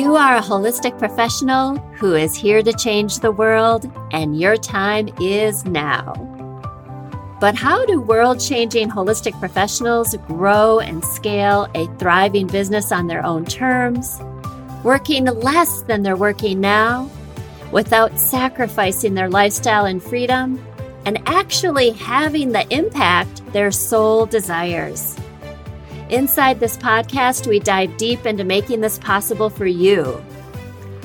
You are a holistic professional who is here to change the world, and your time is now. But how do world changing holistic professionals grow and scale a thriving business on their own terms, working less than they're working now, without sacrificing their lifestyle and freedom, and actually having the impact their soul desires? Inside this podcast, we dive deep into making this possible for you.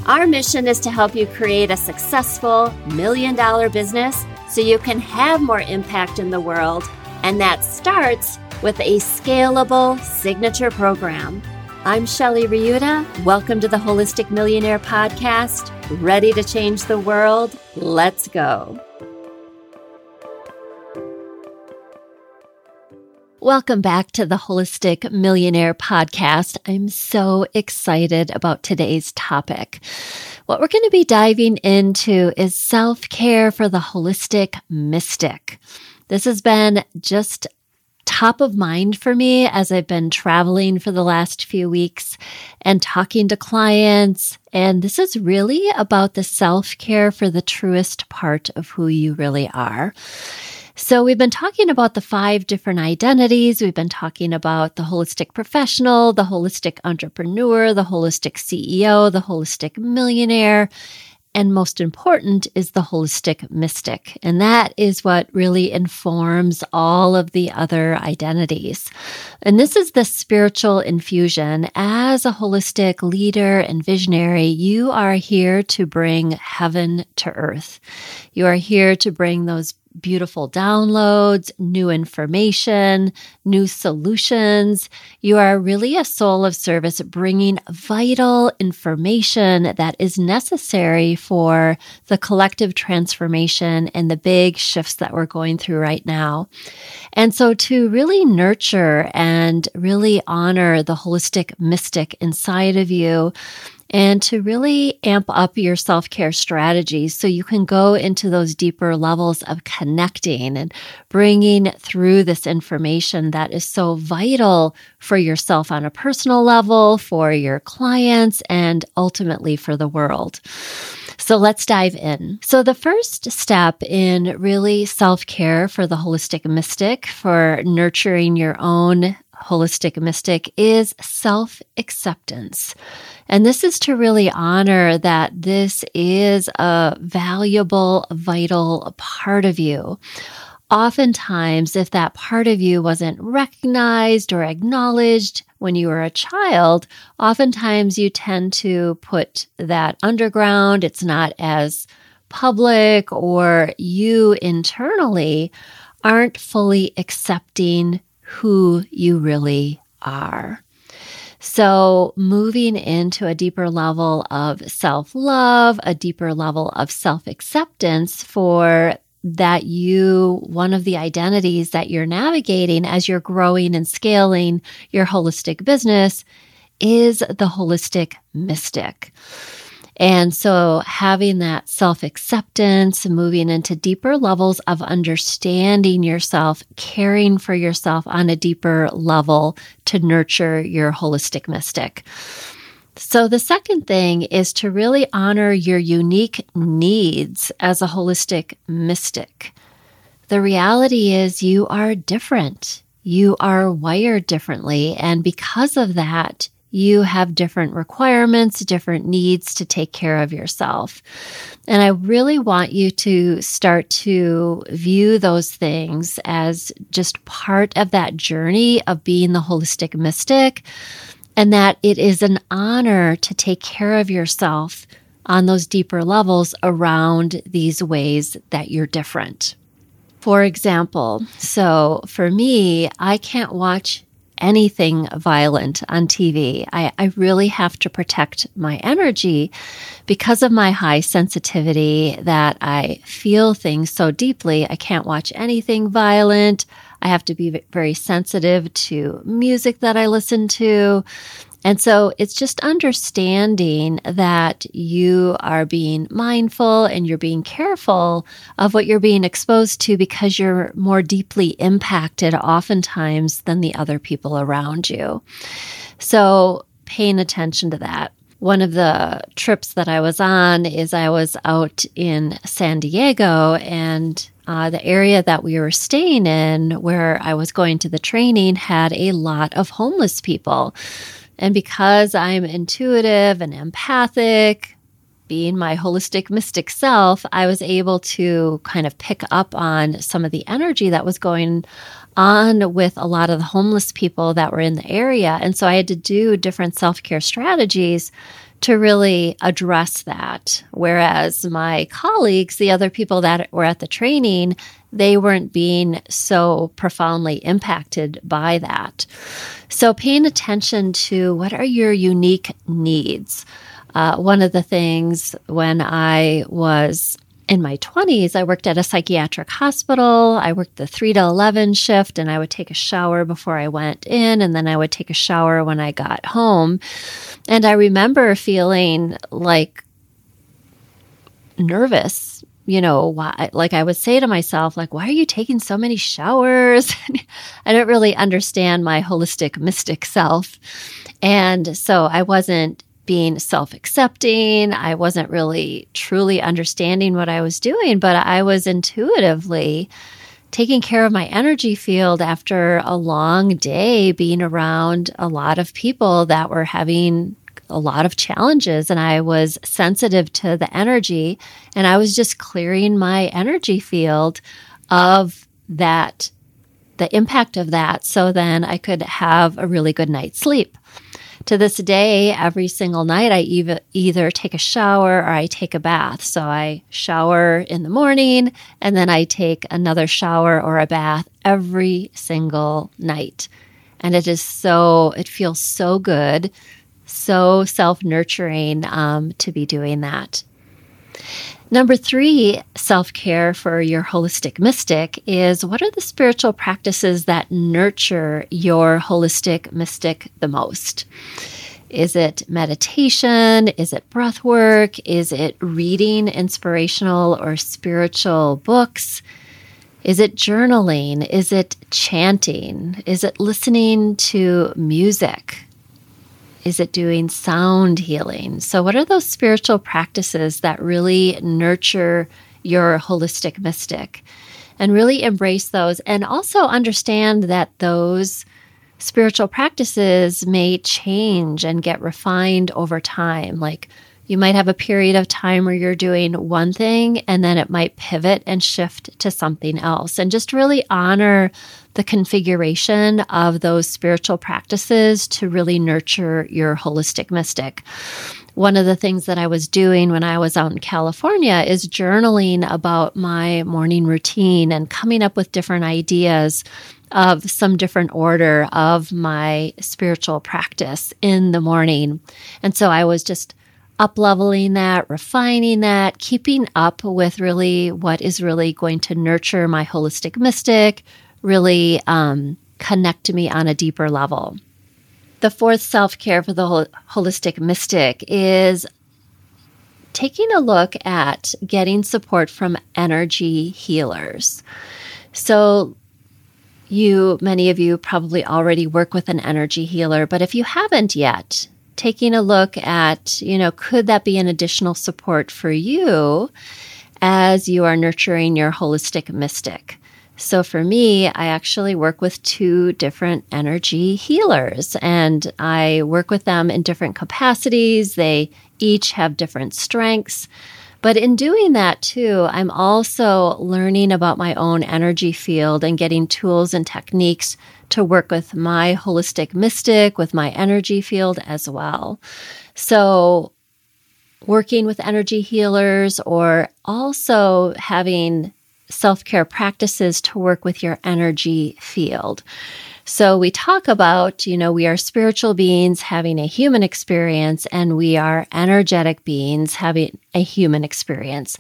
Our mission is to help you create a successful million dollar business so you can have more impact in the world, and that starts with a scalable signature program. I'm Shelley Riutta. Welcome to the Holistic Millionaire Podcast. Ready to change the world? Let's go. Welcome back to the Holistic Millionaire Podcast. I'm so excited about today's topic. What we're going to be diving into is self care for the holistic mystic. This has been just top of mind for me as I've been traveling for the last few weeks and talking to clients. And this is really about the self care for the truest part of who you really are. So we've been talking about the five different identities. We've been talking about the holistic professional, the holistic entrepreneur, the holistic CEO, the holistic millionaire. And most important is the holistic mystic. And that is what really informs all of the other identities. And this is the spiritual infusion. As a holistic leader and visionary, you are here to bring heaven to earth. You are here to bring those beautiful downloads, new information, new solutions. You are really a soul of service bringing vital information that is necessary for the collective transformation and the big shifts that we're going through right now. And so to really nurture and really honor the holistic mystic inside of you, and to really amp up your self care strategies so you can go into those deeper levels of connecting and bringing through this information that is so vital for yourself on a personal level, for your clients, and ultimately for the world. So let's dive in. So, the first step in really self care for the holistic mystic, for nurturing your own holistic mystic, is self acceptance. And this is to really honor that this is a valuable, vital part of you. Oftentimes, if that part of you wasn't recognized or acknowledged when you were a child, oftentimes you tend to put that underground. It's not as public, or you internally aren't fully accepting who you really are. So, moving into a deeper level of self love, a deeper level of self acceptance for that you, one of the identities that you're navigating as you're growing and scaling your holistic business is the holistic mystic. And so having that self acceptance, moving into deeper levels of understanding yourself, caring for yourself on a deeper level to nurture your holistic mystic. So, the second thing is to really honor your unique needs as a holistic mystic. The reality is, you are different. You are wired differently. And because of that, you have different requirements, different needs to take care of yourself. And I really want you to start to view those things as just part of that journey of being the holistic mystic, and that it is an honor to take care of yourself on those deeper levels around these ways that you're different. For example, so for me, I can't watch anything violent on TV. I, I really have to protect my energy because of my high sensitivity that I feel things so deeply. I can't watch anything violent. I have to be very sensitive to music that I listen to. And so it's just understanding that you are being mindful and you're being careful of what you're being exposed to because you're more deeply impacted oftentimes than the other people around you. So paying attention to that. one of the trips that I was on is I was out in San Diego and uh, the area that we were staying in where I was going to the training had a lot of homeless people. And because I'm intuitive and empathic, being my holistic mystic self, I was able to kind of pick up on some of the energy that was going on with a lot of the homeless people that were in the area. And so I had to do different self care strategies to really address that. Whereas my colleagues, the other people that were at the training, they weren't being so profoundly impacted by that. So paying attention to what are your unique needs. Uh, one of the things when I was in my 20s, I worked at a psychiatric hospital. I worked the 3 to 11 shift, and I would take a shower before I went in, and then I would take a shower when I got home. And I remember feeling like nervous. You know, why, like I would say to myself, like, why are you taking so many showers? I don't really understand my holistic mystic self. And so I wasn't being self accepting. I wasn't really truly understanding what I was doing, but I was intuitively taking care of my energy field after a long day being around a lot of people that were having a lot of challenges and I was sensitive to the energy and I was just clearing my energy field of that the impact of that so then I could have a really good night's sleep to this day, every single night, I either, either take a shower or I take a bath. So I shower in the morning and then I take another shower or a bath every single night. And it is so, it feels so good, so self nurturing um, to be doing that. Number three, self care for your holistic mystic is what are the spiritual practices that nurture your holistic mystic the most? Is it meditation? Is it breath work? Is it reading inspirational or spiritual books? Is it journaling? Is it chanting? Is it listening to music? Is it doing sound healing? So, what are those spiritual practices that really nurture your holistic mystic? And really embrace those and also understand that those spiritual practices may change and get refined over time. Like you might have a period of time where you're doing one thing and then it might pivot and shift to something else. And just really honor the configuration of those spiritual practices to really nurture your holistic mystic. One of the things that I was doing when I was out in California is journaling about my morning routine and coming up with different ideas of some different order of my spiritual practice in the morning. And so I was just up leveling that, refining that, keeping up with really what is really going to nurture my holistic mystic, really um, connect me on a deeper level. The fourth self care for the hol- holistic mystic is taking a look at getting support from energy healers. So, you, many of you probably already work with an energy healer, but if you haven't yet, taking a look at, you know, could that be an additional support for you as you are nurturing your holistic mystic? So for me, I actually work with two different energy healers and I work with them in different capacities. They each have different strengths. But in doing that too, I'm also learning about my own energy field and getting tools and techniques to work with my holistic mystic, with my energy field as well. So, working with energy healers or also having self care practices to work with your energy field. So we talk about, you know, we are spiritual beings having a human experience and we are energetic beings having a human experience.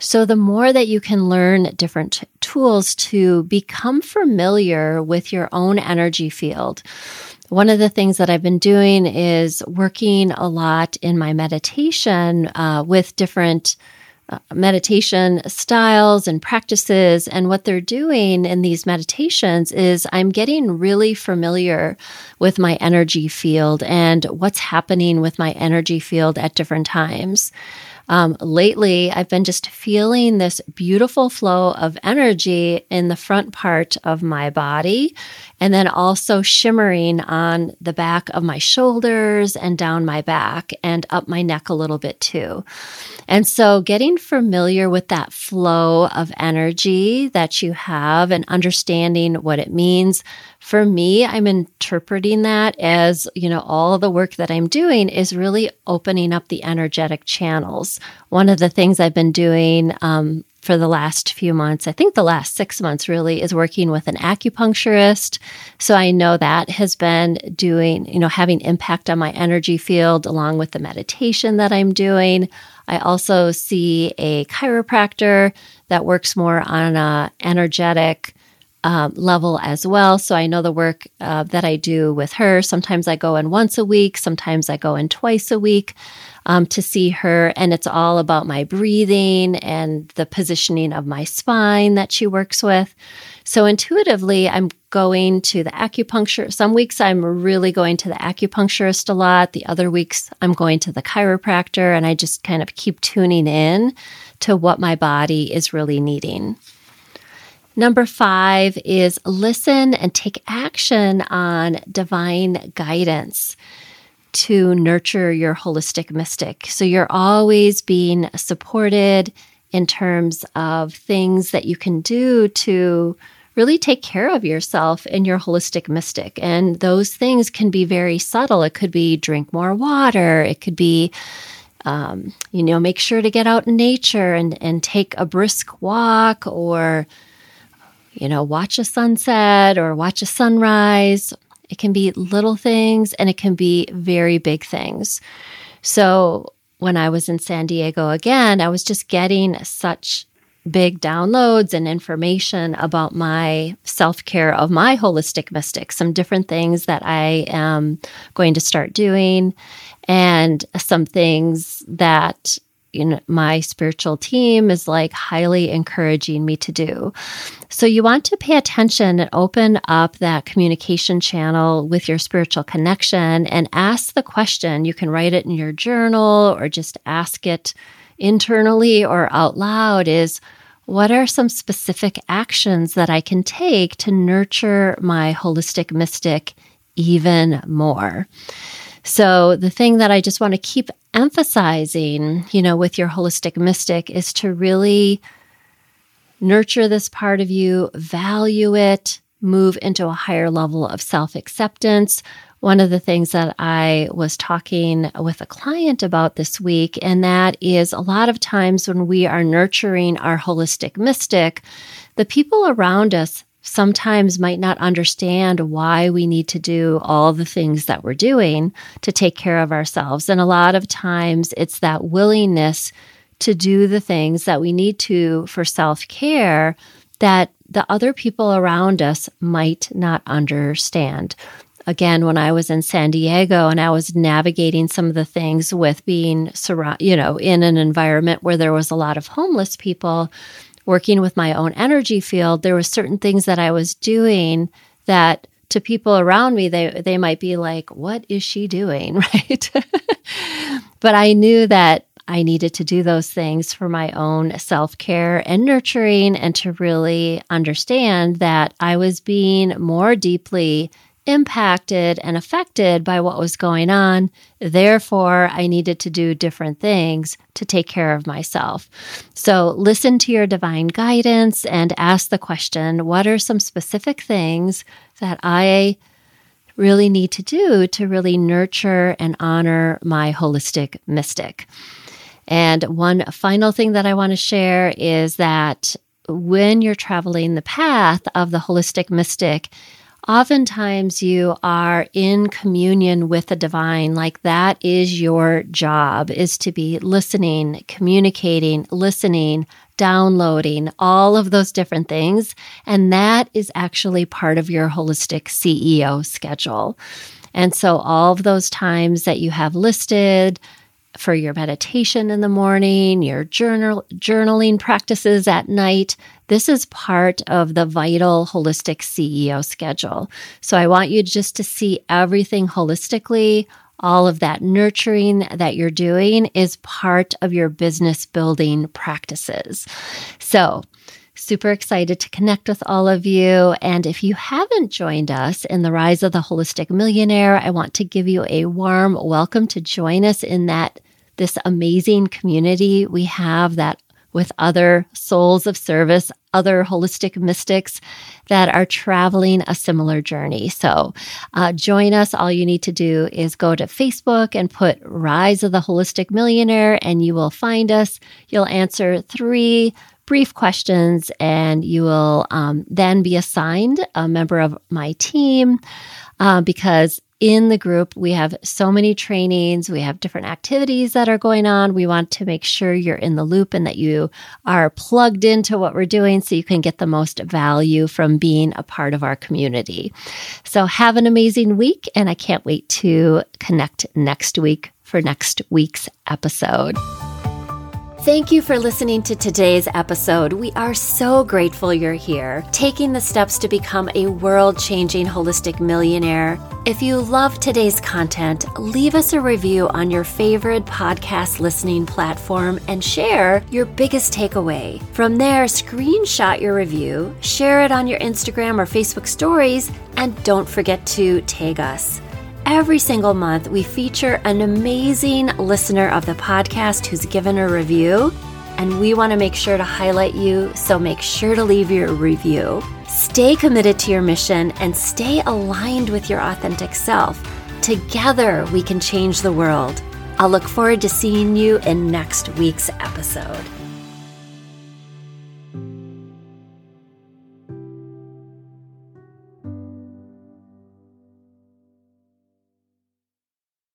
So the more that you can learn different tools to become familiar with your own energy field. One of the things that I've been doing is working a lot in my meditation uh, with different uh, meditation styles and practices. And what they're doing in these meditations is I'm getting really familiar with my energy field and what's happening with my energy field at different times. Um, lately, I've been just feeling this beautiful flow of energy in the front part of my body and then also shimmering on the back of my shoulders and down my back and up my neck a little bit too. And so, getting familiar with that flow of energy that you have and understanding what it means for me, I'm interpreting that as, you know, all the work that I'm doing is really opening up the energetic channels. One of the things I've been doing um, for the last few months, I think the last six months really, is working with an acupuncturist. So I know that has been doing, you know, having impact on my energy field along with the meditation that I'm doing. I also see a chiropractor that works more on a energetic um, level as well. So I know the work uh, that I do with her. Sometimes I go in once a week, sometimes I go in twice a week um, to see her. And it's all about my breathing and the positioning of my spine that she works with. So intuitively, I'm going to the acupuncture. Some weeks I'm really going to the acupuncturist a lot. The other weeks I'm going to the chiropractor, and I just kind of keep tuning in to what my body is really needing. Number five is listen and take action on divine guidance to nurture your holistic mystic. So you're always being supported in terms of things that you can do to really take care of yourself and your holistic mystic. And those things can be very subtle. It could be drink more water, it could be um, you know, make sure to get out in nature and, and take a brisk walk or you know, watch a sunset or watch a sunrise. It can be little things and it can be very big things. So when I was in San Diego again, I was just getting such big downloads and information about my self care of my holistic mystic, some different things that I am going to start doing, and some things that you know, my spiritual team is like highly encouraging me to do. So you want to pay attention and open up that communication channel with your spiritual connection and ask the question. You can write it in your journal or just ask it internally or out loud is what are some specific actions that I can take to nurture my holistic mystic even more? So, the thing that I just want to keep emphasizing, you know, with your holistic mystic is to really nurture this part of you, value it, move into a higher level of self acceptance. One of the things that I was talking with a client about this week, and that is a lot of times when we are nurturing our holistic mystic, the people around us sometimes might not understand why we need to do all the things that we're doing to take care of ourselves. And a lot of times it's that willingness to do the things that we need to for self care that the other people around us might not understand. Again, when I was in San Diego and I was navigating some of the things with being you know, in an environment where there was a lot of homeless people, working with my own energy field, there were certain things that I was doing that to people around me, they, they might be like, what is she doing? Right. but I knew that I needed to do those things for my own self care and nurturing and to really understand that I was being more deeply impacted and affected by what was going on. Therefore, I needed to do different things to take care of myself. So, listen to your divine guidance and ask the question what are some specific things that I really need to do to really nurture and honor my holistic mystic? And one final thing that I want to share is that when you're traveling the path of the holistic mystic, oftentimes you are in communion with the divine like that is your job is to be listening communicating listening downloading all of those different things. And that is actually part of your holistic ceo schedule. And so all of those times that you have listed for your meditation in the morning, your journal journaling practices at night. This is part of the vital holistic CEO schedule. So I want you just to see everything holistically. All of that nurturing that you're doing is part of your business building practices. So Super excited to connect with all of you. And if you haven't joined us in the Rise of the Holistic Millionaire, I want to give you a warm welcome to join us in that this amazing community we have that with other souls of service, other holistic mystics that are traveling a similar journey. So uh, join us. All you need to do is go to Facebook and put Rise of the Holistic Millionaire, and you will find us. You'll answer three brief questions, and you will um, then be assigned a member of my team uh, because in the group, we have so many trainings, we have different activities that are going on. We want to make sure you're in the loop and that you are plugged into what we're doing so you can get the most value from being a part of our community. So, have an amazing week, and I can't wait to connect next week for next week's episode. Thank you for listening to today's episode. We are so grateful you're here, taking the steps to become a world changing holistic millionaire. If you love today's content, leave us a review on your favorite podcast listening platform and share your biggest takeaway. From there, screenshot your review, share it on your Instagram or Facebook stories, and don't forget to tag us. Every single month, we feature an amazing listener of the podcast who's given a review, and we want to make sure to highlight you, so make sure to leave your review. Stay committed to your mission and stay aligned with your authentic self. Together, we can change the world. I'll look forward to seeing you in next week's episode.